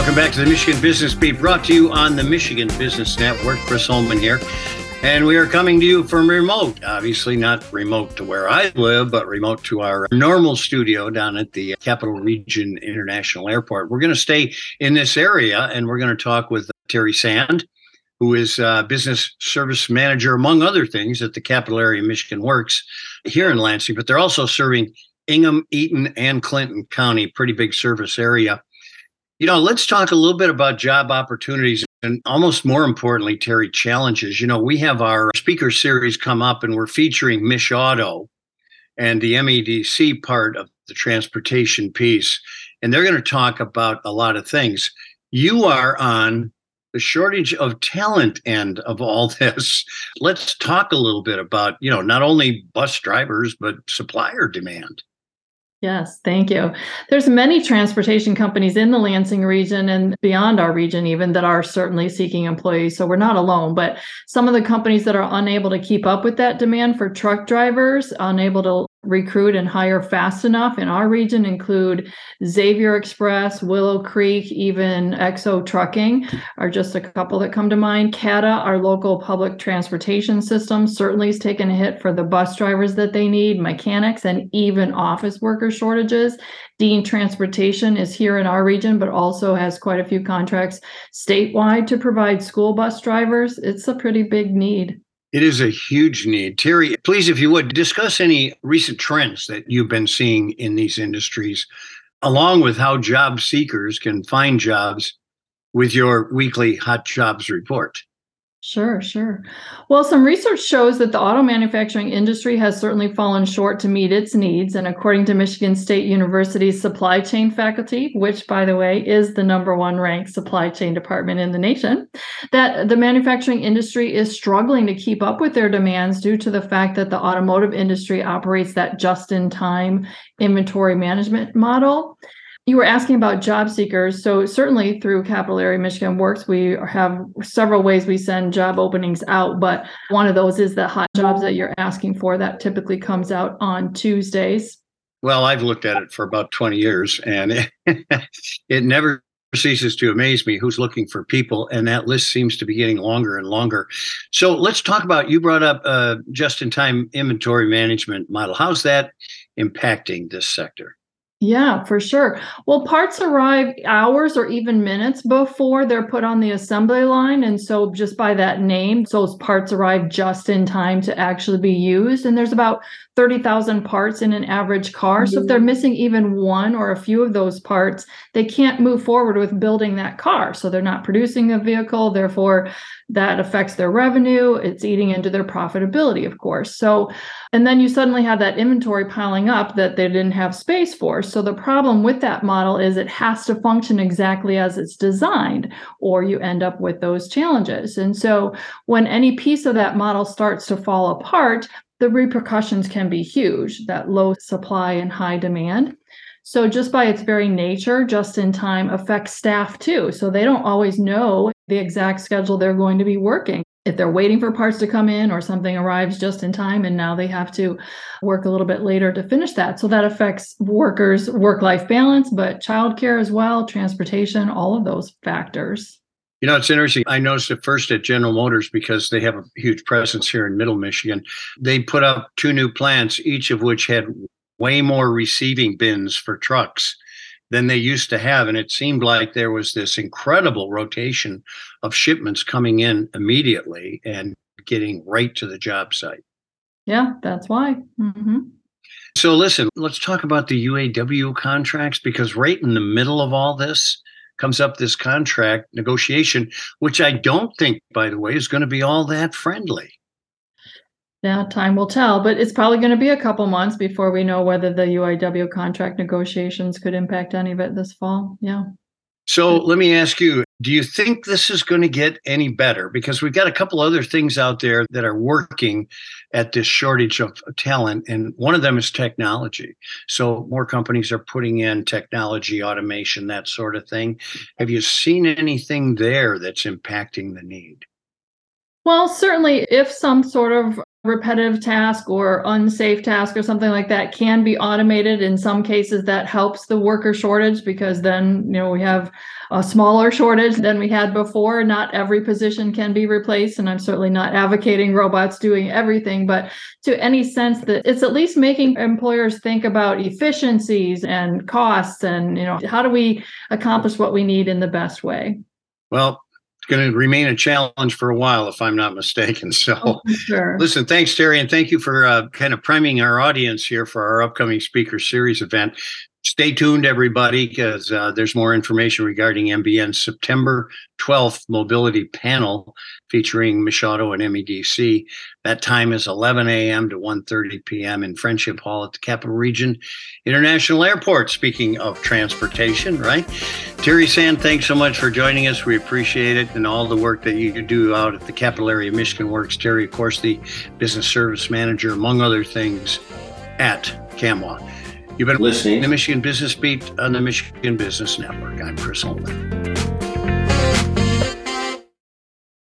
Welcome back to the Michigan Business Beat, brought to you on the Michigan Business Network. Chris Holman here. And we are coming to you from remote, obviously not remote to where I live, but remote to our normal studio down at the Capital Region International Airport. We're going to stay in this area and we're going to talk with Teri Sand, who is uh, business service manager, among other things, at the Capital Area Michigan Works here in Lansing. But they're also serving Ingham, Eaton, and Clinton County, pretty big service area. You know, let's talk a little bit about job opportunities and almost more importantly, Teri, challenges. You know, we have our speaker series come up and we're featuring MICHauto and the MEDC part of the transportation piece. And they're going to talk about a lot of things. You are on the shortage of talent end of all this. Let's talk a little bit about, you know, not only bus drivers, but supplier demand. Yes, thank you. There's many transportation companies in the Lansing region and beyond our region even that are certainly seeking employees. So we're not alone, but some of the companies that are unable to keep up with that demand for truck drivers, unable to recruit and hire fast enough in our region include Xavier Express, Willow Creek, even Exo Trucking are just a couple that come to mind. CATA, our local public transportation system, certainly has taken a hit for the bus drivers that they need, mechanics, and even office worker shortages. Dean Transportation is here in our region, but also has quite a few contracts statewide to provide school bus drivers. It's a pretty big need. It is a huge need. Teri, please, if you would, discuss any recent trends that you've been seeing in these industries, along with how job seekers can find jobs with your weekly Hot Jobs report. Sure, sure. Well, some research shows that the auto manufacturing industry has certainly fallen short to meet its needs. And according to Michigan State University's supply chain faculty, which, by the way, is the number one ranked supply chain department in the nation, that the manufacturing industry is struggling to keep up with their demands due to the fact that the automotive industry operates that just in time inventory management model. You were asking about job seekers. So, certainly through Capital Area Michigan Works, we have several ways we send job openings out. But one of those is the hot jobs that you're asking for. That typically comes out on Tuesdays. Well, I've looked at it for about 20 years and it, it never ceases to amaze me who's looking for people and that list seems to be getting longer and longer so let's talk about you brought up uh, just in time inventory management model how's that impacting this sector yeah, for sure. Well, parts arrive hours or even minutes before they're put on the assembly line. And so, just by that name, those parts arrive just in time to actually be used. And there's about 30,000 parts in an average car. So, if they're mm-hmm. missing even one or a few of those parts, they can't move forward with building that car. So, they're not producing a vehicle. Therefore, that affects their revenue. It's eating into their profitability, of course. So, and then you suddenly have that inventory piling up that they didn't have space for. So, the problem with that model is it has to function exactly as it's designed, or you end up with those challenges. And so, when any piece of that model starts to fall apart, the repercussions can be huge that low supply and high demand. So, just by its very nature, just in time affects staff too. So, they don't always know the exact schedule they're going to be working. If they're waiting for parts to come in or something arrives just in time and now they have to work a little bit later to finish that. So that affects workers' work life balance, but childcare as well, transportation, all of those factors. You know, it's interesting. I noticed it first at General Motors because they have a huge presence here in Middle Michigan. They put up two new plants, each of which had way more receiving bins for trucks than they used to have. And it seemed like there was this incredible rotation of shipments coming in immediately and getting right to the job site. Yeah, that's why. Mm-hmm. So, listen, let's talk about the UAW contracts because right in the middle of all this comes up this contract negotiation, which I don't think, by the way, is going to be all that friendly. Yeah, time will tell, but it's probably going to be a couple months before we know whether the UAW contract negotiations could impact any of it this fall. Yeah. So let me ask you do you think this is going to get any better? Because we've got a couple other things out there that are working at this shortage of talent, and one of them is technology. So more companies are putting in technology, automation, that sort of thing. Have you seen anything there that's impacting the need? Well, certainly, if some sort of repetitive task or unsafe task or something like that can be automated. In some cases that helps the worker shortage because then you know we have a smaller shortage than we had before. Not every position can be replaced and i'm certainly not advocating robots doing everything but to any sense that it's at least making employers think about efficiencies and costs and you know how do we accomplish what we need in the best way? Well going to remain a challenge for a while, if I'm not mistaken. So, oh, sure. listen, thanks, Teri, and thank you for uh, kind of priming our audience here for our upcoming speaker series event stay tuned, everybody, because uh, there's more information regarding MBN's September 12th mobility panel featuring MICHauto and MEDC. That time is 11 a.m. to 1:30 p.m. in Friendship Hall at the Capital Region International Airport. Speaking of transportation, right? Teri Sand, thanks so much for joining us. We appreciate it and all the work that you do out at the Capital Area Michigan Works. Teri, of course, the business service manager, among other things, at CAMWA. You've been listening to the Michigan Business Beat on the Michigan Business Network. I'm Chris Holman.